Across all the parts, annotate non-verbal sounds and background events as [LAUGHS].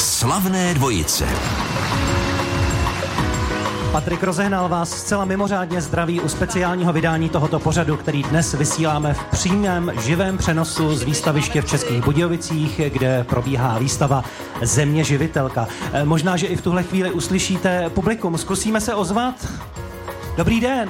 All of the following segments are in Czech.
Slavné dvojice. Patrik Rozehnal vás zcela mimořádně zdraví u speciálního vydání tohoto pořadu, který dnes vysíláme v přímém živém přenosu z výstaviště v Českých Budějovicích, kde probíhá výstava Země živitelka. Eh, Možná, že i v tuhle chvíli uslyšíte publikum. Zkusíme se ozvat? Dobrý den.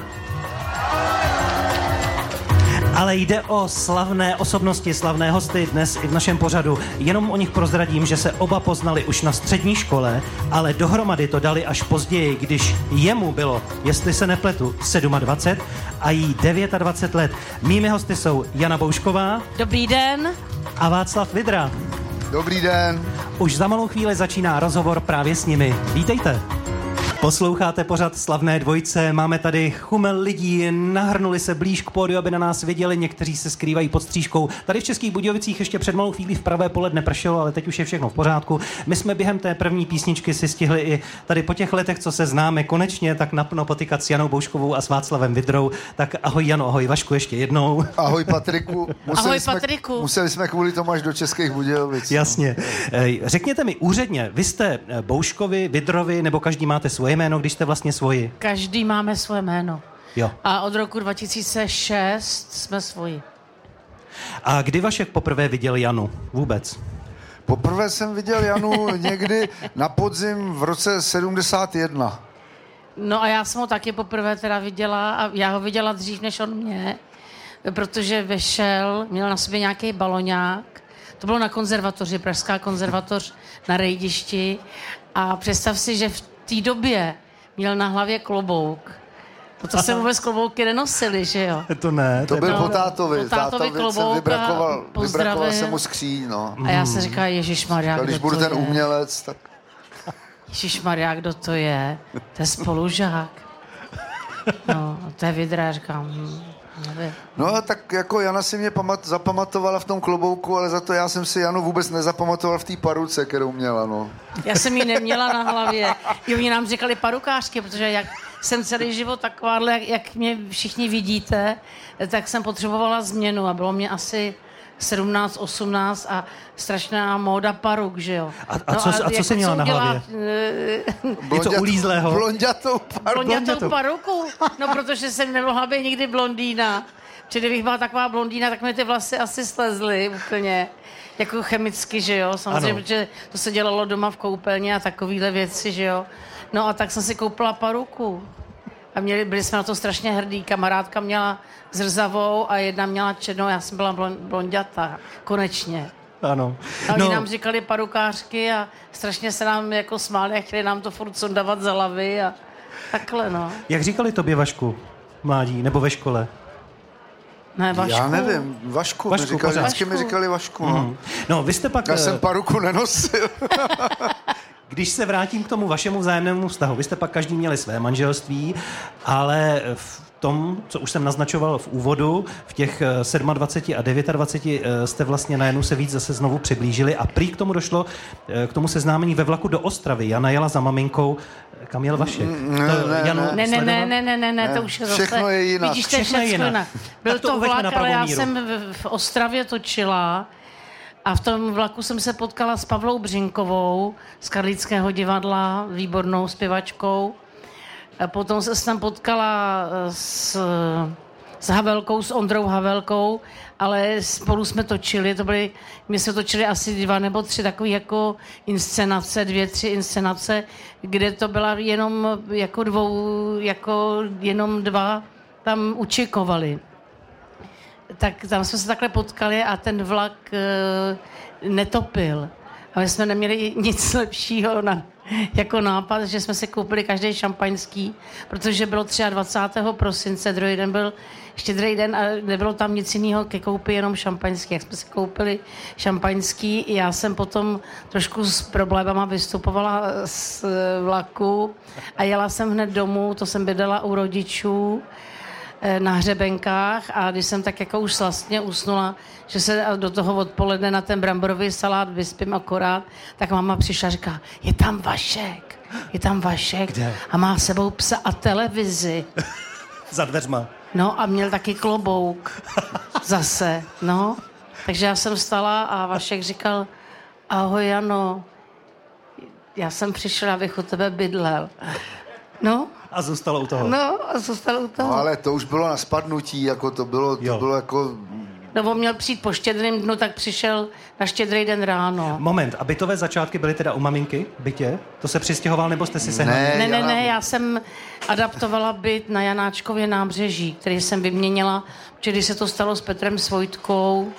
Ale jde o slavné osobnosti, slavné hosty dnes i v našem pořadu. Jenom o nich prozradím, že se oba poznali už na střední škole, ale dohromady to dali až později, když jemu bylo, jestli se nepletu, 27 a jí 29 let. Mými hosty jsou Jana Boušková Dobrý den. a Václav Vidra. Dobrý den. Už za malou chvíli začíná rozhovor právě s nimi. Vítejte. Posloucháte pořad Slavné dvojce, máme tady chumel lidí, nahrnuli se blíž k pódiu, aby na nás viděli, někteří se skrývají pod střížkou. Tady v Českých Budějovicích ještě před malou chvílí v pravé poledne pršelo, ale teď už je všechno v pořádku. My jsme během té první písničky si stihli i tady po těch letech, co se známe, konečně tak napno potykat s Janou Bouškovou a s Václavem Vidrou. Tak ahoj Jano, ahoj Vašku ještě jednou. Ahoj Patriku. [LAUGHS] Ahoj, jsme, Patriku. Museli jsme kvůli tomu až do Českých Budějovic. Jasně. Ej, Řekněte mi úředně, vy jste Bouškovi, Vidrovi, nebo každý máte svoje jméno, když jste vlastně svoji? Každý máme svoje jméno. Jo. A od roku 2006 jsme svoji. A kdy Vašek poprvé viděl Janu? Vůbec? Poprvé jsem viděl Janu [LAUGHS] někdy na podzim v roce 71. No a já jsem ho taky poprvé teda viděla a já ho viděla dřív než on mě, protože vešel, měl na sobě nějaký baloňák. To bylo na konzervatoři, Pražská konzervatoř na Rejdišti. A představ si, že v té době měl na hlavě klobouk. No to se [LAUGHS] vůbec klobouky nenosily, že jo? To ne. To byl po tátovi. po tátovi klobouk a vybrakoval, pozdravil. vybrakoval se mu skříň, no. A já se říkala, Ježíš Maria, A když budu ten umělec, tak... Ježíš Maria, kdo to je? To je spolužák. No, to je vidra, já říkám, hm. No tak jako Jana si mě pamat, zapamatovala v tom klobouku, ale za to já jsem si Janu vůbec nezapamatoval v té paruce, kterou měla, no. Já jsem ji neměla na hlavě. I oni nám říkali parukářky, protože jak jsem celý život takováhle, jak, jak mě všichni vidíte, tak jsem potřebovala změnu a bylo mě asi 17, 18 a strašná móda paruk, že jo. A- a co- a co jako jsi měla na hlavě? eh, Něco ulízlého? Blondětou paru. blondětou paruku. No, protože jsem nemohla být nikdy blondýna. Protože kdybych byla taková blondýna, tak mi ty vlasy asi slezly úplně. Jako chemicky, že jo, samozřejmě, Ano. protože to se dělalo doma v koupelně a takovéhle věci, že jo. No a tak jsem si koupila paruku. A měli, byli jsme na to strašně hrdí. Kamarádka měla zrzavou a jedna měla černou, já jsem byla blon, blonděta, konečně. Ano. A oni no. nám říkali parukářky a strašně se nám jako smáli a chtěli nám to furt sundavat za hlavy a takhle, no. Jak říkali tobě Vašku, mládí, nebo ve škole? Ne, Vašku. Já nevím, Vašku, Vašku, mi říkali, vždycky mi Vašku. říkali Vašku, no. No, vy jste pak, Já eh, jsem paruku nenosil. [LAUGHS] když se vrátím k tomu vašemu vzájemnému vztahu, vy jste pak každý měli své manželství, ale v tom, co už jsem naznačoval v úvodu, v těch eh, 27 a 29 eh, jste vlastně najednou se víc zase znovu přiblížili a prý k tomu došlo, eh, k tomu seznámení ve vlaku do Ostravy. Jana jela za maminkou, kam jel Vašek? ne, To ne, Janu Ne, ne, ne, ne, ne, ne, ne, to už je zase... Všechno je jinak. Vidíš, to je Všechno je všechno jinak. jinak. Byl Tak to to, vlak, ale já míru. jsem v Ostravě točila a v tom vlaku jsem se potkala s Pavlou Břinkovou z Karlického divadla, výbornou zpěvačkou. A potom se tam potkala eh, s, s Havelkou, s Ondrou Havelkou, ale spolu jsme točili, to byly, my jsme točili asi dva nebo tři takové jako inscenace, dvě, tři inscenace, kde to byla jenom jako dvou, jako jenom dva tam učikovali tak tam jsme se takhle potkali a ten vlak e, netopil. A my jsme neměli nic lepšího na, jako nápad, že jsme si koupili každý šampaňský, protože bylo 23. prosince, druhý den byl štědrý den a nebylo tam nic jiného ke koupi, jenom šampaňský. Jak jsme si koupili šampaňský, já jsem potom trošku s problémama vystupovala z vlaku a jela jsem hned domů, to jsem bydlela u rodičů na hřebenkách a když jsem tak jako už slastně usnula, že se do toho odpoledne na ten bramborový salát vyspím akorát, tak máma přišla a říká, je tam Vašek, je tam Vašek Kde? a má s sebou psa a televizi. [LAUGHS] Za dveřma. No a měl taky klobouk [LAUGHS] zase, no. Takže já jsem stala a Vašek říkal, ahoj Jano, já jsem přišla, abych u tebe bydlel. No, A zůstalo u toho. no a zůstal u toho. No ale to už bylo na spadnutí, jako to bylo, to Jo. bylo jako... No, on měl přijít po štědrým dnu, tak přišel na štědrý den ráno. Moment, a bytové začátky byly teda u maminky v bytě? To se přistěhoval, nebo jste si sehnali? Ne, Ne, ne, ne, já jsem adaptovala byt na Janáčkově nábřeží, který jsem vyměnila, protože když se to stalo s Petrem Svojtkou,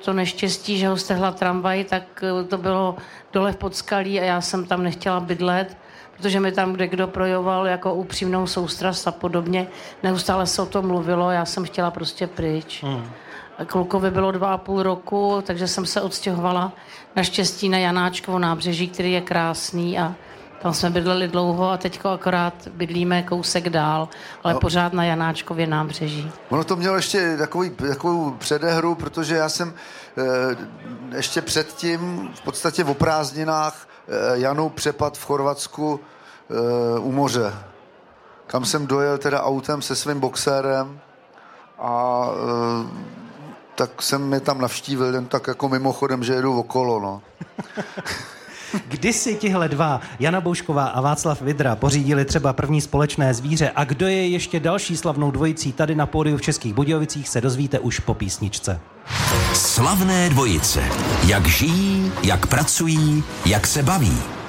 to neštěstí, že ho stehla tramvaj, tak eh, to bylo dole v Podskalí a já jsem tam nechtěla bydlet, protože mi tam kde kdo projoval jako upřímnou soustrast a podobně. Neustále se o tom mluvilo, já jsem chtěla prostě pryč. A Klukovi bylo dva a půl roku, takže jsem se odstěhovala naštěstí na Janáčkovo nábřeží, který je krásný a tam jsme bydleli dlouho a teď akorát bydlíme kousek dál, ale no. pořád na Janáčkově nábřeží. Ono to mělo ještě takový, takovou předehru, protože já jsem eh, ještě předtím, v podstatě o prázdninách, eh, Janu přepad v Chorvatsku eh, u moře, kam jsem dojel teda autem se svým boxérem a eh, tak jsem mě tam navštívil, jen tak jako mimochodem, že jedu okolo, no. [LAUGHS] Kdy si tihle dva, Jana Boušková a Václav Vidra, pořídili třeba první společné zvíře a kdo je ještě další slavnou dvojicí tady na pódiu v Českých Budějovicích, se dozvíte už po písničce. Slavné dvojice. Jak žijí, jak pracují, jak se baví.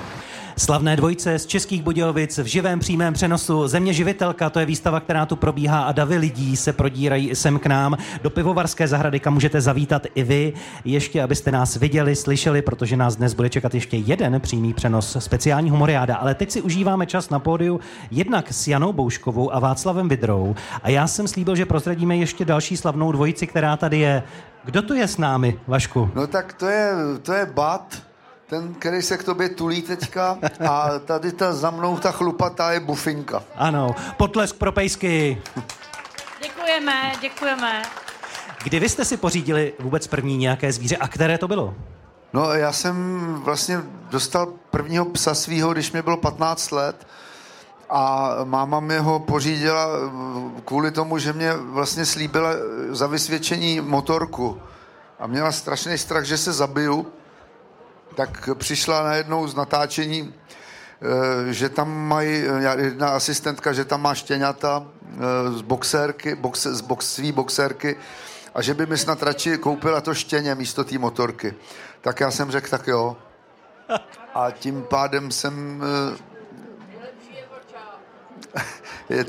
Slavné dvojce z Českých Budějovic v živém přímém přenosu Země živitelka, to je výstava, která tu probíhá a davy lidí se prodírají i sem k nám do pivovarské zahrady, kam můžete zavítat i vy, ještě abyste nás viděli, slyšeli, protože nás dnes bude čekat ještě jeden přímý přenos speciální humoriáda. Ale teď si užíváme čas na pódiu jednak s Janou Bouškovou a Václavem Vidrou a já jsem slíbil, že prozradíme ještě další slavnou dvojici, která tady je. Kdo tu je s námi, Vašku? No tak to je, to je Bat, ten, který se k tobě tulí teďka a tady ta za mnou ta chlupatá je Bufinka. Ano, potlesk pro pejsky. Děkujeme, děkujeme. Kdy vy jste si pořídili vůbec první nějaké zvíře a které to bylo? No já jsem vlastně dostal prvního psa svýho, když mi bylo 15 let a máma mi ho pořídila kvůli tomu, že mě vlastně slíbila za vysvědčení motorku a měla strašný strach, že se zabiju, tak přišla najednou z natáčení, eh, že tam mají, eh, jedna asistentka, že tam má štěňata eh, z boxérky, box, z box, svý boxérky a že by mi snad radši koupila to štěně místo té motorky. Tak já jsem řekl, tak jo. A tím pádem jsem... [LAUGHS]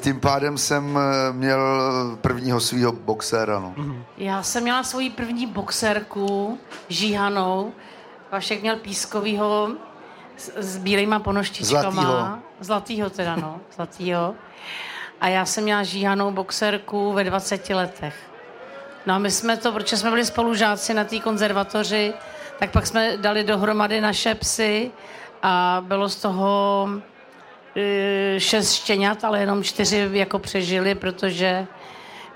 Tím pádem jsem měl prvního svého boxéra, no. Já jsem měla svoji první boxerku, žíhanou. Vašek měl pískovýho s, s bílejma ponoštičkama. Zlatýho. Zlatýho teda, no. [LAUGHS] Zlatýho. A já jsem měla žíhanou boxerku ve 20 letech. No a my jsme to, protože jsme byli spolužáci na té konzervatoři, tak pak jsme dali dohromady naše psy a bylo z toho eh, šest štěňat, ale jenom čtyři jako přežili, protože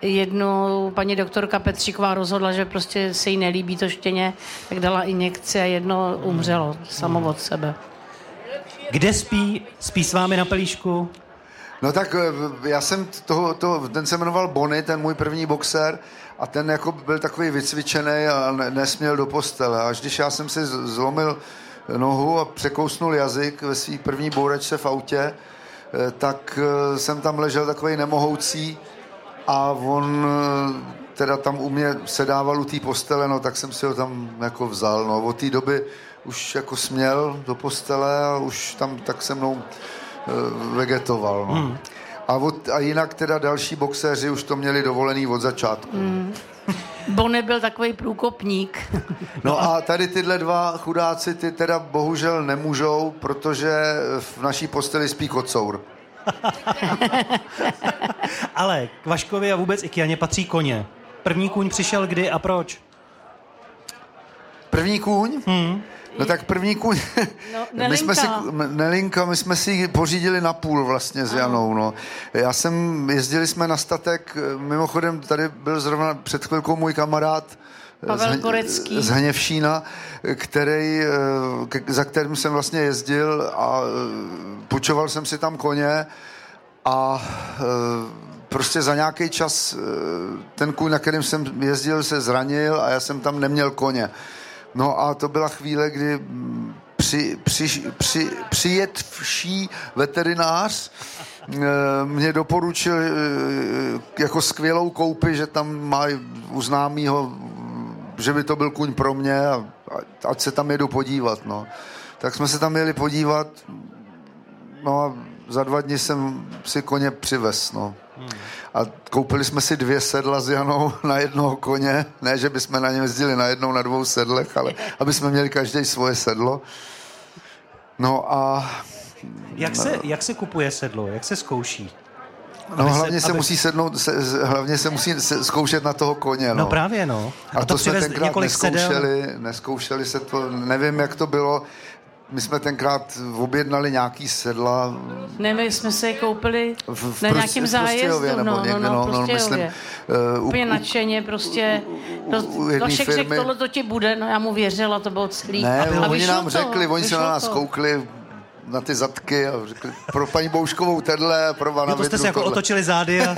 jednu paní doktorka Petříková rozhodla, že prostě se jí nelíbí to štěně, tak dala injekci a jedno umřelo samo od sebe. Kde spí? Spí s vámi na pelíšku? No tak eh, já jsem toho, to, ten se jmenoval Bonnie, ten můj první boxer a ten jako byl takový vycvičený a ne, nesměl do postele. Až když já jsem si zlomil nohu a překousnul jazyk ve své první bourečce v autě, eh, tak eh, jsem tam ležel takový nemohoucí a on eh, teda tam u mě sedával u té postele, no tak jsem si ho tam jako vzal. No. Od té doby už jako směl do postele a už tam tak se mnou eh, vegetoval. No. Hmm. A, od, a jinak teda další boxéři už to měli dovolený od začátku. Hmm. Bonnie byl takový průkopník. [LAUGHS] No a tady tyhle dva chudáci, ty teda bohužel nemůžou, protože v naší posteli spí kocour. [LAUGHS] Ale k Vaškovi a vůbec i k Janě patří koně. První kůň přišel kdy a proč? První kůň? Hmm. No tak první kůň, No, [LAUGHS] my jsme si, Nelinka. Nelinka, my jsme si ji pořídili na půl vlastně s Janou, no. Já jsem, jezdili jsme na statek, mimochodem tady byl zrovna před chvilkou můj kamarád Pavel Korecký. z Hněvšína, který, eh, za kterým jsem vlastně jezdil a eh, půjčoval jsem si tam koně a eh, prostě za nějaký čas ten kůň, na kterým jsem jezdil, se zranil a já jsem tam neměl koně. No a to byla chvíle, kdy mm, při, při, při, přijetvší veterinář mě doporučil jako skvělou koupi, že tam má u známýho, že by to byl kuň pro mě a ať se tam jedu podívat. No. Tak jsme se tam jeli podívat, no a za dva dny jsem si koně přivez. No. Hmm. A koupili jsme si dvě sedla s Janou [LAUGHS] na jednoho koně. Ne, že bychom na něm jezdili na jednou, na dvou sedlech, ale aby jsme měli každý svoje sedlo. No a... Jak se, jak se kupuje sedlo? Jak se zkouší? No aby hlavně se, se musí sednout, se, hlavně se musí se zkoušet na toho koně. No, no právě no. A, a to, to jsme tenkrát neskoušeli, sedel? neskoušeli se to, nevím jak to bylo, my jsme tenkrát objednali nějaký sedla. Ne, my jsme se je koupili v, v na nějakém zájezdu. Nebo no, někde, no, no, no, no myslím, uh, Úplně nadšeně prostě. To, Vašek řekl, tohle to ti bude, no já mu věřila, to bylo celý. Ne, a oni nám to, řekli, oni se na nás to. koukli, na ty zadky a řekli, pro paní Bouškovou tenhle, pro Vana jo, to jste se jako otočili zády a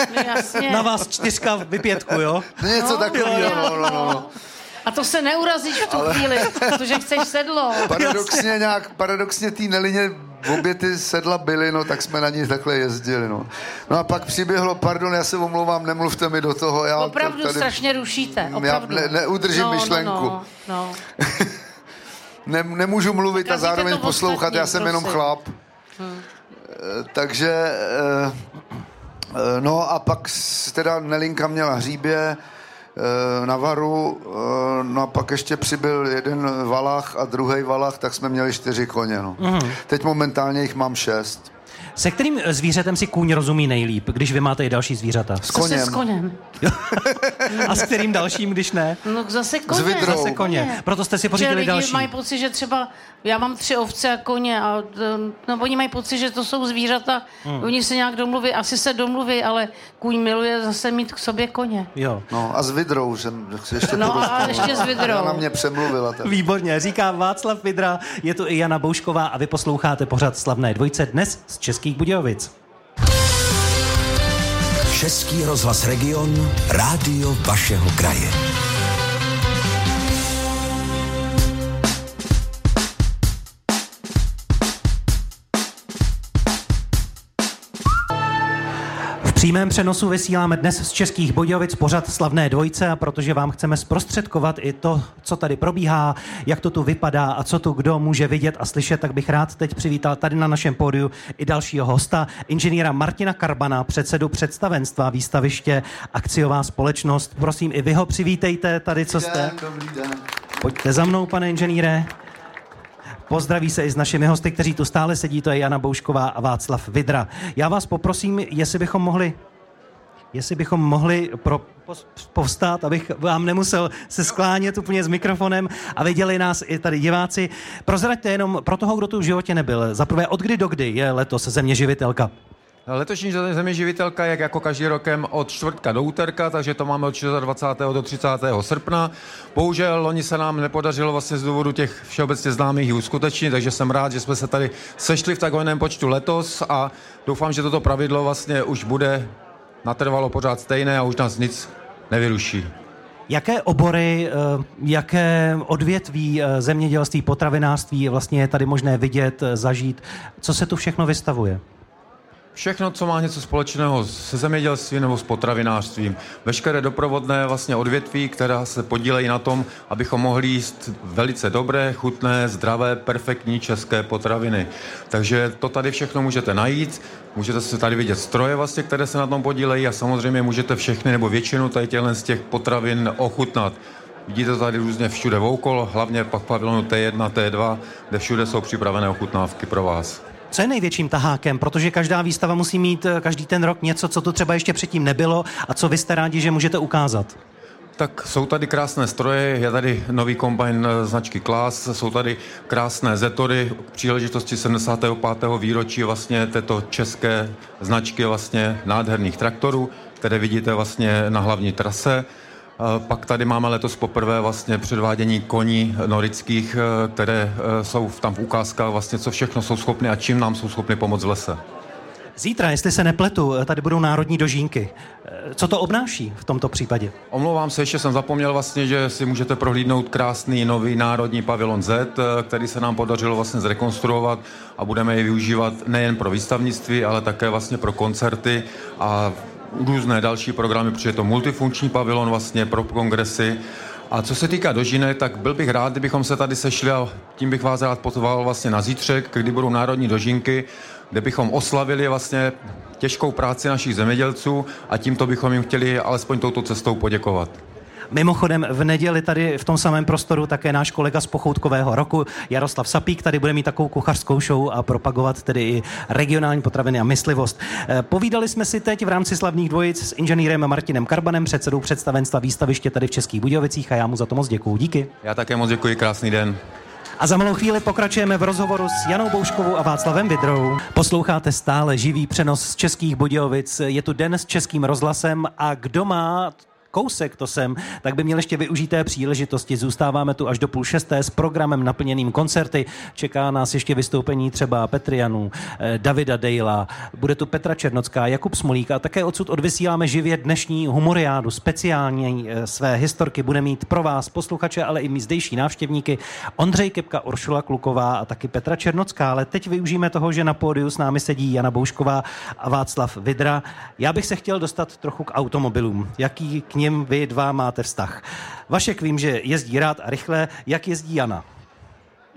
no, na vás čtyřka vypětku, jo? No něco no, takového, no, no, no. A to se neurazíš v tu Ale... chvíli, protože chceš sedlo. [LAUGHS] Paradoxně nějak, paradoxně tý nelině obě ty sedla byly, no tak jsme na ní takhle jezdili, no. No a pak přiběhlo, pardon, já se omlouvám, nemluvte mi do toho. Já opravdu tady, strašně rušíte, opravdu. Já ne, neudržím no, myšlenku. No, no, no. [LAUGHS] ne, nemůžu mluvit Kazíte a zároveň poslouchat, ostatní, já jsem prosím. jenom chlap. Hmm. Takže, eh, eh, no a pak teda Nelinka měla hříbě, Eh, na varu, eh, no a pak ještě přibyl jeden valach a druhý valach, tak jsme měli čtyři koně. No. Mm. Teď momentálně jich mám šest. Se kterým zvířetem si kůň rozumí nejlíp, když vy máte i další zvířata? S koněm. s koněm. [LAUGHS] a s kterým dalším, když ne? No zase koně. S vidrou. Zase koně. Proto jste si pořídili další. lidi mají pocit, že třeba já mám tři ovce a koně a no, oni mají pocit, že to jsou zvířata, hmm. oni se nějak domluví, asi se domluví, ale kůň miluje zase mít k sobě koně. Jo. No a s vidrou, že ještě No a ještě s vidrou. na mě přemluvila. Tak. Výborně, říká Václav Vidra, je tu i Jana Boušková a vy posloucháte pořad Slavné dvojce dnes z Českých Budějovic. Český rozhlas Region, rádio vašeho kraje. Přímém přenosu vysíláme dnes z Českých Bodějovic pořad Slavné dvojce a protože vám chceme zprostředkovat i to, co tady probíhá, jak to tu vypadá a co tu kdo může vidět a slyšet, tak bych rád teď přivítal tady na našem pódiu i dalšího hosta, inženýra Martina Karbana, předsedu představenstva výstaviště Akciová společnost. Prosím, i vy ho přivítejte tady, co jste. Dobrý den. Pojďte za mnou, pane inženýre. Pozdraví se i s našimi hosty, kteří tu stále sedí, to je Jana Boušková a Václav Vidra. Já vás poprosím, jestli bychom mohli jestli bychom mohli pro, povstát, abych vám nemusel se sklánět úplně s mikrofonem a viděli nás i tady diváci. Prozraďte jenom pro toho, kdo tu v životě nebyl. Za prvé, od kdy do kdy je letos země živitelka? Letošní země živitelka je jako každý rokem od čtvrtka do úterka, takže to máme od 26. do 30. srpna. Bohužel loni se nám nepodařilo vlastně z důvodu těch všeobecně známých uskutečnit, takže jsem rád, že jsme se tady sešli v takovém počtu letos a doufám, že toto pravidlo vlastně už bude natrvalo pořád stejné a už nás nic nevyruší. Jaké obory, eh, jaké odvětví eh, zemědělství, potravinářství vlastně je tady možné vidět, zažít? Co se tu všechno vystavuje? Všechno, co má něco společného se zemědělstvím nebo s potravinářstvím. Veškeré doprovodné vlastně odvětví, která se podílejí na tom, abychom mohli jíst velice dobré, chutné, zdravé, perfektní české potraviny. Takže to tady všechno můžete najít. Můžete se tady vidět stroje, vlastně, které se na tom podílejí a samozřejmě můžete všechny nebo většinu tady těchto z těch potravin ochutnat. Vidíte tady různě všude okolo, hlavně pak pavilonu T1, T2, kde všude jsou připravené ochutnávky pro vás. Co je největším tahákem? Protože každá výstava musí mít eh, každý ten rok něco, co tu třeba ještě předtím nebylo a co vy jste rádi, že můžete ukázat. Tak jsou tady krásné stroje, je tady nový kombajn eh, značky Klas, jsou tady krásné Zetory, příležitosti 75. výročí vlastně této české značky vlastně nádherných traktorů, které vidíte vlastně na hlavní trase. Pak tady máme letos poprvé vlastně předvádění koní norických, eh, které eh, jsou tam v ukázkách vlastně, co všechno jsou schopny a čím nám jsou schopny pomoct v lese. Zítra, jestli se nepletu, tady budou národní dožínky. Eh, Co to obnáší v tomto případě? Omlouvám se, ještě jsem zapomněl vlastně, že si můžete prohlídnout krásný nový národní pavilon Z, eh, který se nám podařilo vlastně zrekonstruovat a budeme jej využívat nejen pro výstavnictví, ale také vlastně pro koncerty a různé další programy, protože je to multifunkční pavilon vlastně pro kongresy. A co se týká dožinek, tak byl bych rád, kdybychom se tady sešli a tím bych vás rád pozval vlastně na zítřek, kdy budou národní dožinky, kde bychom oslavili vlastně těžkou práci našich zemědělců a tímto bychom jim chtěli alespoň touto cestou poděkovat. Mimochodem v neděli tady v tom samém prostoru také náš kolega z Pochoutkového roku Jaroslav Sapík tady bude mít takovou kuchařskou show a propagovat tedy i regionální potraviny a myslivost. Eh, Povídali jsme si teď v rámci slavných dvojic s inženýrem Martinem Karbanem, předsedou představenstva výstaviště tady v Českých Budějovicích a já mu za to moc děkuju. Díky. Já také moc děkuji, krásný den. A za malou chvíli pokračujeme v rozhovoru s Janou Bouškovou a Václavem Vidrou. Posloucháte stále živý přenos z Českých Budějovic. Je tu den s Českým rozhlasem a kdo má kousek to jsem, tak by měl ještě využít té příležitosti. Zůstáváme tu až do půl šesté s programem naplněným koncerty. Čeká nás ještě vystoupení třeba Petrianů, eh, Davida Dejla, bude tu Petra Černocká, Jakub Smolík a také odsud odvysíláme živě dnešní humoriádu. Speciální eh, své historky bude mít pro vás posluchače, ale i mý zdejší návštěvníky Ondřej Kepka, Uršula Kluková a taky Petra Černocká. Ale teď využijeme toho, že na pódiu s námi sedí Jana Boušková a Václav Vidra. Já bych se chtěl dostat trochu k automobilům. Jaký k nim vy dva máte vztah? Vašek vím, že jezdí rád a rychle. Jak jezdí Jana?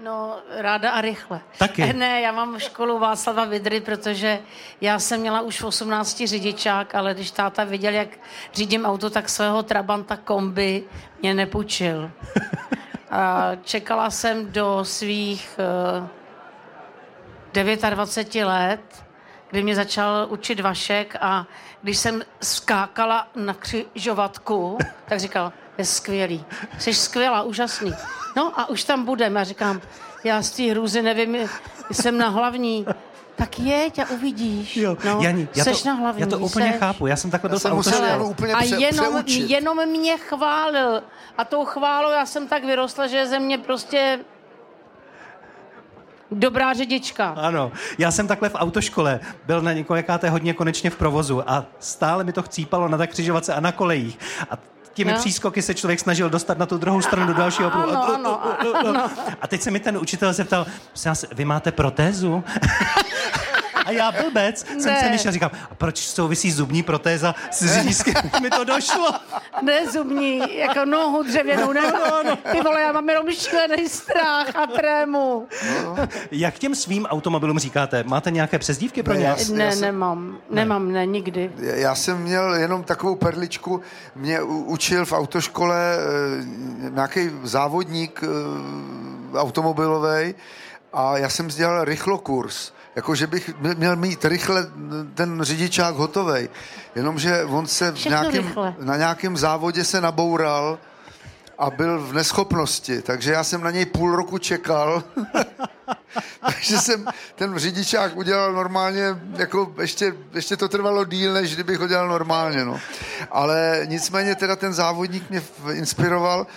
No, ráda a rychle. Taky? Ne, já mám školu Václava Vidry, protože já jsem měla už v 18 řidičák, ale když táta viděl, jak řídím auto, tak svého Trabanta kombi mě nepůjčil. [LAUGHS] A čekala jsem do svých uh, 29 let, kdy mě začal učit Vašek a když jsem skákala na křižovatku, tak říkal, je skvělý, jsi skvělá, úžasný. No a už tam budeme. A říkám, já z té hrůzy nevím, jsem na hlavní. Tak jeď a uvidíš. Jo, no, Jani, já to, seš na hlavní. já to úplně seš. chápu. Já jsem takhle Já dost jsem musel. Janu úplně a pře- jenom, přeučit. jenom mě chválil. A tou chválou já jsem tak vyrostla, že je ze mě prostě dobrá řidička. Ano, já jsem takhle v autoškole byl na několikáté hodně konečně v provozu a stále mi to chcípalo na tak křižovatce a na kolejích. A těmi No. přískoky se člověk snažil dostat na tu druhou stranu do dalšího pruhu. Ano, ano, ano. A teď se mi ten učitel zeptal, vy máte protézu? [LAUGHS] A já blbec jsem Ne. se myšel, říkám, a proč souvisí zubní protéza s řidičským? mi to došlo. Ne zubní, jako nohu dřevěnou nemám. Ty vole, já mám jenom šílený strach a trému. Jak těm svým automobilům říkáte? Máte nějaké přezdívky pro Ne, ně? jasně. Ne, já jsem- nemám. Nemám, ne, nikdy. Já- Já jsem měl jenom takovou perličku, mě učil v autoškole eh, nějaký závodník eh, automobilový a já jsem dělal rychlokurs. Jako, že bych měl- mít rychle ten řidičák hotovej. Jenomže on se v nějakým, na nějakém závodě se naboural a byl v neschopnosti, takže já jsem na něj půl roku čekal. [LAUGHS] takže jsem ten řidičák udělal normálně, jako ještě, ještě to trvalo díl, než kdybych ho dělal normálně. No. Ale nicméně teda ten závodník mě inspiroval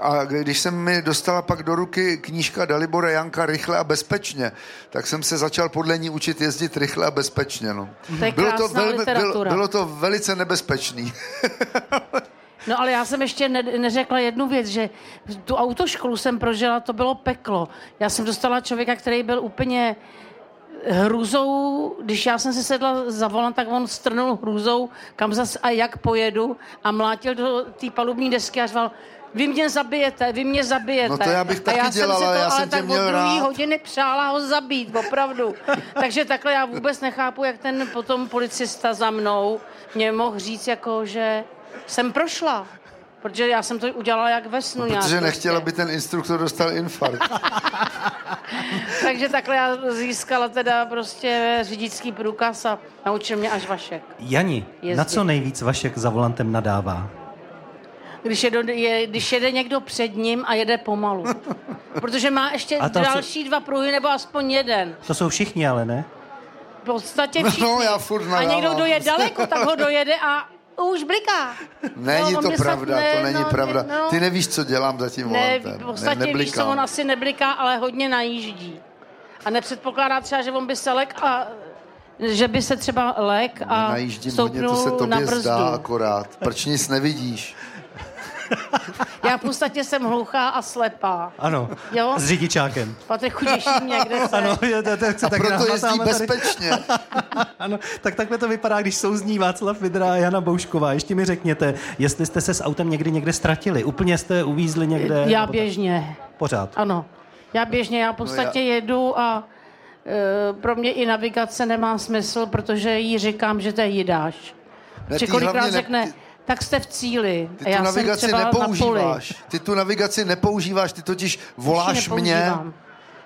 a když jsem mi dostala pak do ruky knížka Dalibora Janka Rychle a bezpečně, tak jsem se začal podle ní učit jezdit rychle a bezpečně. No. To je Bylo to, velmi, bylo, bylo to velice nebezpečný. [LAUGHS] No ale já jsem ještě ne, neřekla jednu věc, že tu autoškolu jsem prožila, to bylo peklo. Já jsem dostala člověka, který byl úplně hrůzou, když já jsem si sedla za volant, tak on strnul hrůzou, kam zas a jak pojedu a mlátil do té palubní desky a řval, vy mě zabijete, vy mě zabijete. No to já bych a taky já dělal, jsem si to, já ale jsem tě tak měl od druhý rád. hodiny přála ho zabít, opravdu. [LAUGHS] Takže takhle já vůbec nechápu, jak ten potom policista za mnou mě mohl říct, jako, že jsem prošla. Protože já jsem to udělala jak ve snu nějak Protože prostě. nechtěl, aby ten instruktor dostal infarkt. [LAUGHS] Takže takhle já získala teda prostě řidičský průkaz a naučil mě až Vašek. Jani, na Jezdit. co nejvíc Vašek za volantem nadává? Když, je, je, když jede někdo před ním a jede pomalu. [LAUGHS] Protože má ještě další dva pruhy nebo aspoň jeden. To jsou všichni ale, ne? V podstatě No, všichni. já furt a někdo, kdo je daleko, tak ho dojede a už bliká. Není No, to pravda, ne, to není no, pravda. no. Ty nevíš, co dělám za tím Ne, volantem. v podstatě ne, víš co, on asi nebliká, ale hodně najíždí. A nepředpokládá třeba, že on by se lek a že by se třeba lek a Najíždím hodně, to se stoupnul na tobě brzdu. zdá akorát. Proč nic nevidíš? [LAUGHS] Já v podstatě jsem hluchá a slepá. Ano, Jo? s řidičákem. Patrik, chudíš mě, kde se... Ano, je, to, to, A tak proto jezdí bezpečně. [LAUGHS] Ano, tak takhle to vypadá, když souzní Václav Vidra a Jana Boušková. Ještě mi řekněte, jestli jste se s autem někdy někde ztratili. Úplně jste uvízli někde? Já nebo běžně, tak? Pořád. ano. Já běžně, já v podstatě No jedu a e, pro mě i navigace nemá smysl, protože jí říkám, že to je jidáš. Ne, kolikrát hlavně ne- řekne, ty- tak jste v cíli. Ty a já tu jsem navigaci třeba na poli. nepoužíváš. Ty tu navigaci nepoužíváš, ty totiž voláš mě.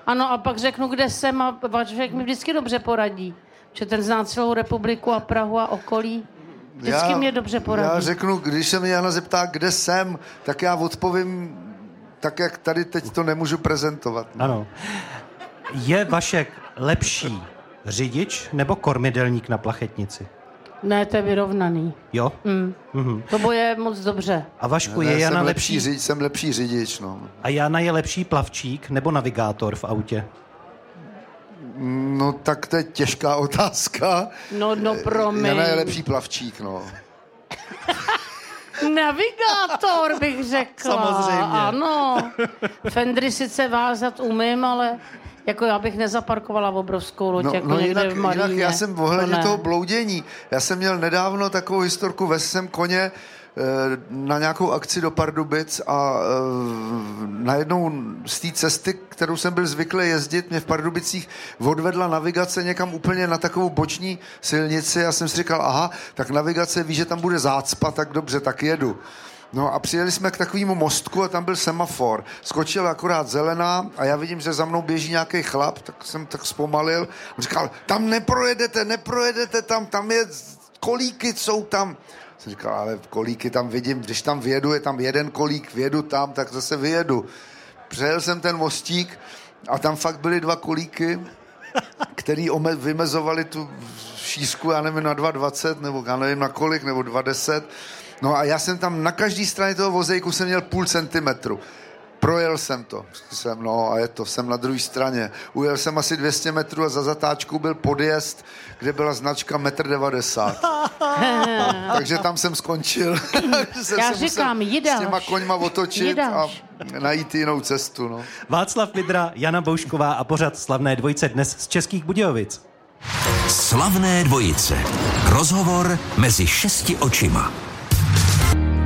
Ano, a pak řeknu, kde jsem a Vašek mi vždycky dobře poradí. Že ten zná celou republiku a Prahu a okolí. Vždycky mě dobře poradí. Já řeknu, když se mě Jana zeptá, kde jsem, tak já odpovím tak, jak tady teď to nemůžu prezentovat. Ano. Je Vašek lepší řidič nebo kormidelník na plachetnici? Ne, to je vyrovnaný. Jo? Mm. To boje moc dobře. A Vašku, Ne, je Jana jsem, lepší, lepší, řidič, jsem lepší řidič, no. a Jana je lepší plavčík nebo navigátor v autě? No tak to je těžká [LAUGHS] otázka. No, no promiň. Jana je lepší plavčík, no. [LAUGHS] Navigátor bych řekla. Samozřejmě. Ano. Fendry sice vázat umím, ale jako já bych nezaparkovala v obrovskou loď, No, jako no jinak, v Maríně. jinak já jsem ohledně To toho bloudění, já jsem měl nedávno takovou historku, vezl jsem koně na nějakou akci do Pardubic a eh, najednou z té cesty, kterou jsem byl zvyklý jezdit, mě v Pardubicích odvedla navigace někam úplně na takovou boční silnici a jsem si říkal, aha, tak navigace ví, že tam bude zácpa, tak dobře, tak jedu. No a přijeli jsme k takovému mostku a tam byl semafor. Skočila akorát zelená a já vidím, že za mnou běží nějaký chlap, tak jsem tak zpomalil. Říkal, tam neprojedete, neprojedete tam, tam je kolíky, jsou tam. Jsem říkal, ale kolíky tam vidím, když tam vědu, je tam jeden kolík, vědu tam, tak zase vyjedu. Přejel jsem ten mostík a tam fakt byly dva kolíky, který ome- vymezovali tu šířku, já nevím, na 2,20 nebo já nevím na kolik, nebo 2,10. No a já jsem tam na každé straně toho vozejku jsem měl půl centimetru. Projel jsem to. Jsem, no a je to, jsem na druhé straně. Ujel jsem asi 200 metrů a za zatáčkou byl podjezd, kde byla značka 1,90 m. [LAUGHS] Takže tam jsem skončil. [LAUGHS] Jsem [LAUGHS] Já se musel říkám, S jídáš. těma koňma otočit Jídáš. a najít jinou cestu. No. Václav Vidra, Jana Boušková a pořad Slavné dvojice dnes z Českých Budějovic. Slavné dvojice. Rozhovor mezi šesti očima.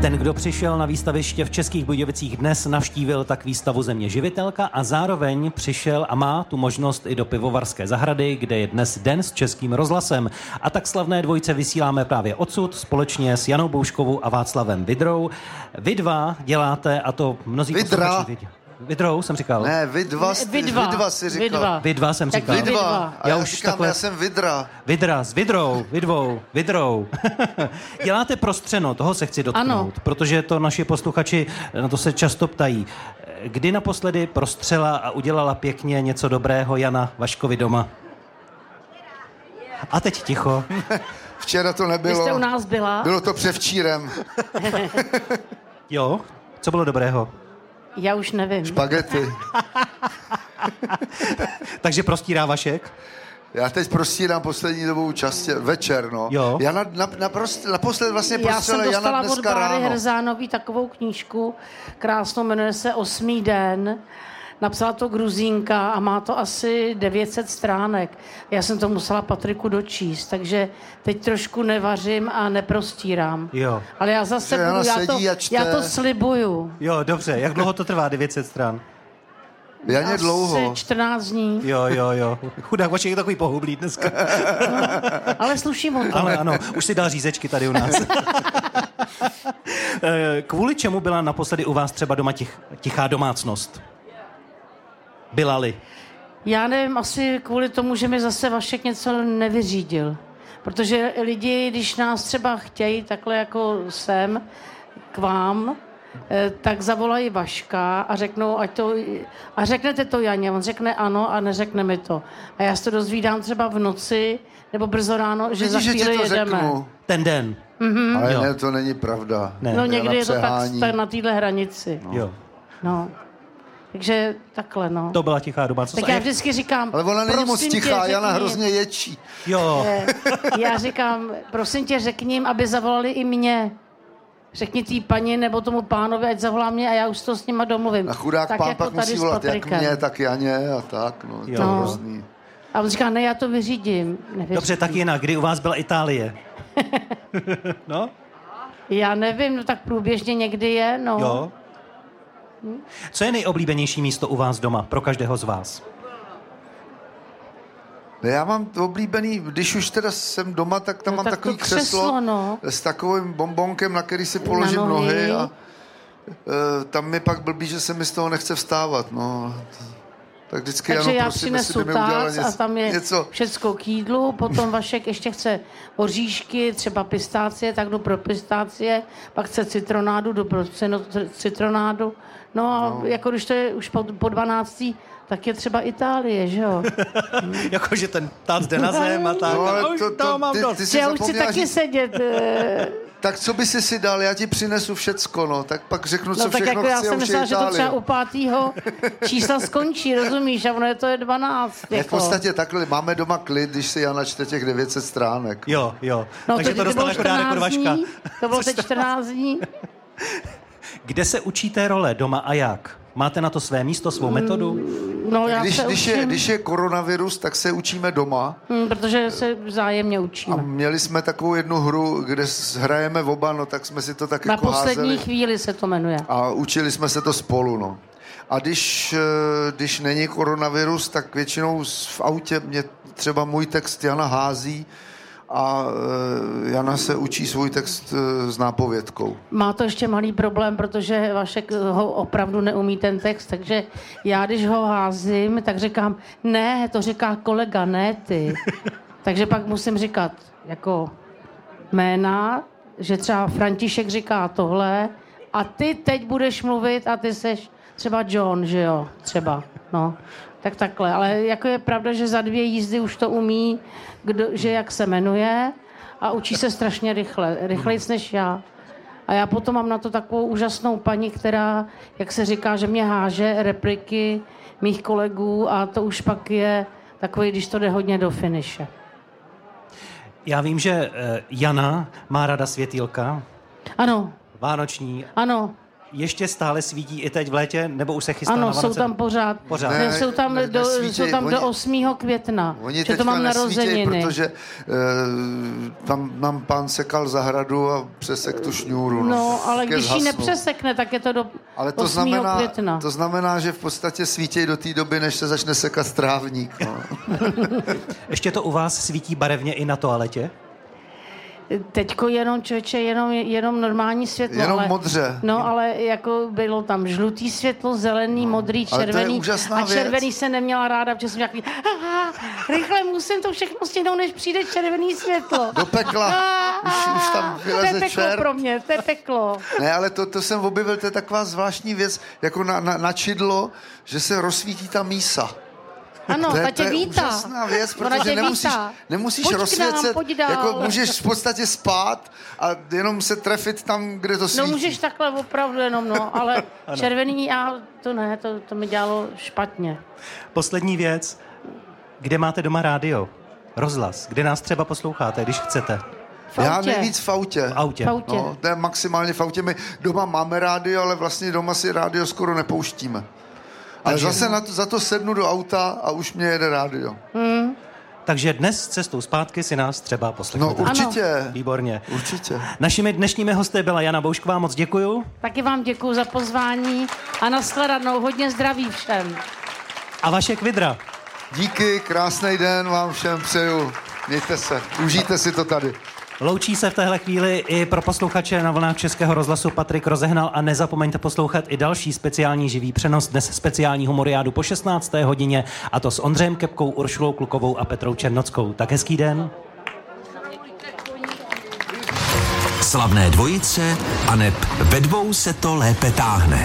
Ten, kdo přišel na výstaviště v Českých Budějovicích dnes, navštívil tak výstavu Země živitelka a zároveň přišel a má tu možnost i do pivovarské zahrady, kde je dnes den s Českým rozhlasem. A tak slavné dvojice vysíláme právě odsud společně s Janou Bouškovou a Václavem Vidrou. Vy dva děláte, a to mnozí Vidra. posluchači vědí. Vidrou jsem říkal. Ne, vy dva, jste- Vy dva. vy dva si říkal. Vy dva. Vy dva jsem Tak říkal. vy Vy dva. A Já já, už říkám, takhle- já jsem vidra. Vidra s vidrou, vidvou, vidrou. [LAUGHS] Děláte prostřeno, toho se chci dotknout, Ano. protože to naši posluchači na to se často ptají. Kdy naposledy prostřela a udělala pěkně něco dobrého Jana Vaškovi doma? A teď ticho. [LAUGHS] Včera to Vy nebylo. jste u nás byla? Bylo to převčírem. Jo? Co bylo dobrého? Já už nevím. Bagety. [LAUGHS] Takže prostírá Vašek? Já teď prostírám poslední dobou častě, večer, no. Jo. Já na, na, na prost, naposled vlastně Já jsem prostřela Jana dostala od Báry ráno. Hrzánový takovou knížku, krásnou, jmenuje se Osmý den. Napsala to Gruzínka a má to asi 900 stránek. Já jsem to musela Patriku dočíst, takže teď trošku nevařím a neprostírám. Jo. Ale já zase Že budu, já to, já to slibuju. Jo, dobře. Jak dlouho to trvá? 900 stran? Janě dlouho. Asi 14 dní, Jo, jo, jo. Chudák Vašek je takový pohublý dneska. [LAUGHS] ale sluším o to. Ale ano, už si dal řízečky tady u nás. [LAUGHS] Eh, Kvůli čemu byla naposledy u vás třeba doma tich, tichá domácnost? Byla-li? Já nevím, asi kvůli tomu, že mi zase Vašek něco nevyřídil. Protože lidi, když nás třeba chtějí takhle jako sem k vám, eh, tak zavolají Vaška a řeknou, ať to, a řeknete to Janě. On řekne ano a neřekne mi to. A já se to dozvídám třeba v noci nebo brzo ráno, že Vidíš, za že ti chvíli to jedeme. řeknu. Ten den. Ale Jo. ne, to není pravda. Ne. No někdy je to tak, na téhle hranici. Jo. No. Takže takhle, no. To byla tichá doba. Co tak se- já vždycky říkám, Ale ona není moc prosím tě, tichá, Jana hrozně ječí. Jo, Já říkám, prosím tě, řekni jim, aby zavolali i mě. Řekni té paní nebo tomu pánovi, ať zavolá mě a já už to s nima domluvím. A chudák tak pán jako pak tady musí volat jak mě, tak Janě a tak. No, to je No. hrozný. A on říká, ne, já to vyřídím. Nevyřídím. dobře, tak jinak. Kdy u vás byla Itálie? [LAUGHS] no, Já nevím, no tak průběžně někdy je, no. jo. Co je nejoblíbenější místo u vás doma pro každého z vás? Ne, já mám to oblíbený, když už teda jsem doma, tak tam No mám tak takový to křeslo, no. s takovým bombonkem, na který si položím Na nohy. nohy. a e, tam mi pak blbý, že se mi z toho nechce vstávat. No. Tak vždycky Takže ano, já prosím, jestli přinesu by mi udělala tác něco, a tam je něco. všecko k jídlu, potom Vašek ještě chce oříšky, třeba pistácie, tak jdu pro pistácie, pak chce citronádu, jdu pro citronádu. No a no. jako když to je už po, po 12. tak je třeba Itálie, že jo? [LAUGHS] Jako, že ten tác jde na zem a tak. No, ale a už to- to- toho mám ty- dost. ty jsi já už chci taky říct- sedět. eh, [LAUGHS] Tak co by si si dal, já ti přinesu všecko, no. Tak pak řeknu, co No tak všechno jako já chci a jsem myslela, je že to třeba u pátého [LAUGHS] čísla skončí, rozumíš? A ono je to je 12. Ne, v Jako. podstatě takhle, máme doma klid, když si Jana čte těch 900 stránek. Jo, jo. No, Takže teď to dostal jako dárek od 14 Vaška. To bylo teď 14 dní. Kde se učíte role doma a jak? Máte na to své místo, svou metodu? No, já Když, se když, je, učím, když je koronavirus, tak se učíme doma. hm, protože se vzájemně A učíme. měli jsme takovou jednu hru, kde hrajeme oba, no tak jsme si to tak Na jako poslední házeli. chvíli se to jmenuje. A učili jsme se to spolu, no. A když, eh, když není koronavirus, tak většinou v autě mě třeba můj text Jana hází a eh, Jana se učí svůj text eh, s nápovědkou. Má to ještě malý problém, protože Vašek ho opravdu neumí ten text, takže já, když ho házím, tak říkám, ne, to říká kolega, ne ty. [LAUGHS] takže pak musím říkat jako jména, že třeba František říká tohle a ty teď budeš mluvit a ty seš třeba John, že jo, třeba, no. Tak takhle, ale jako je pravda, že za dvě jízdy už to umí, kdo, že jak se jmenuje a učí se strašně rychle, rychlejc než já. A já potom mám na to takovou úžasnou paní, která, jak se říká, že mě háže repliky mých kolegů a to už pak je takový, když to jde hodně do finiše. Já vím, že eh, Jana má rada světýlka, Ano, vánoční. ano, Ještě stále svítí i teď v létě, nebo už se chystá ano, na jsou tam pořád. Pořád. Ne, Ne, jsou tam, ne, do, nesvítěj, jsou tam oni- do 8. května, Oni že to mám narozeniny. protože e, tam nám pán sekal zahradu a přesek tu šňůru. No, No, ale když ji nepřesekne, tak je to do Ale to 8. znamená, května. to znamená, že v podstatě svítějí do té doby, než se začne sekat strávník. No. [LAUGHS] [LAUGHS] Ještě to u vás svítí barevně i na toaletě? Teďko jenom, člověče, jenom, jenom normální světlo. Jenom ale, modře. No, ale jako bylo tam žlutý světlo, zelený, modrý, to je červený. a věc. červený se neměla ráda, protože jsem "Aha, rychle musím to všechno stihnout, než přijde červený světlo. Do pekla. [LAUGHS] Už, už tam to je peklo čert. pro mě, to je peklo. Ne, ale to, to jsem objevil, to je taková zvláštní věc, jako na, na, na čidlo, že se rozsvítí ta mísa. Ano, to je, ta to tě je vítá. úžasná věc, protože nemusíš, nemusíš Pojď nám, rozsvěcet, dál. jako můžeš v podstatě spát a jenom se trefit tam, kde to svítí. No můžeš takhle opravdu jenom, no, ale [LAUGHS] červený já, to ne, to, to mi dělalo špatně. Poslední věc. Kde máte doma rádio? Rozhlas. Kde nás třeba posloucháte, když chcete? V Já nejvíc v autě. V autě. V autě. No, to je maximálně v autě. My doma máme rádio, ale vlastně doma si rádio skoro nepouštíme. Ale Takže- zase na to, za to sednu do auta a už mě jede rádio. Takže dnes cestou zpátky si nás třeba No poslechněte. určitě. Výborně. Určitě. Našimi dnešními hosty byla Jana Boušková, moc děkuju. Taky vám děkuji za pozvání a nashledanou. Hodně zdraví všem. A Vašek Vidra. Díky, krásný den vám všem přeju. Mějte se, užijte si to tady. Loučí se v téhle chvíli i pro posluchače na vlnách Českého rozhlasu Patrik Rozehnal a nezapomeňte poslouchat i další speciální živý přenos dnes speciální humoriádu po 16. hodině a to s Ondřejem Kepkou, Uršulou Klukovou a Petrou Černockou. Tak hezký den. Slavné dvojice a neb ve dvou se to lépe táhne.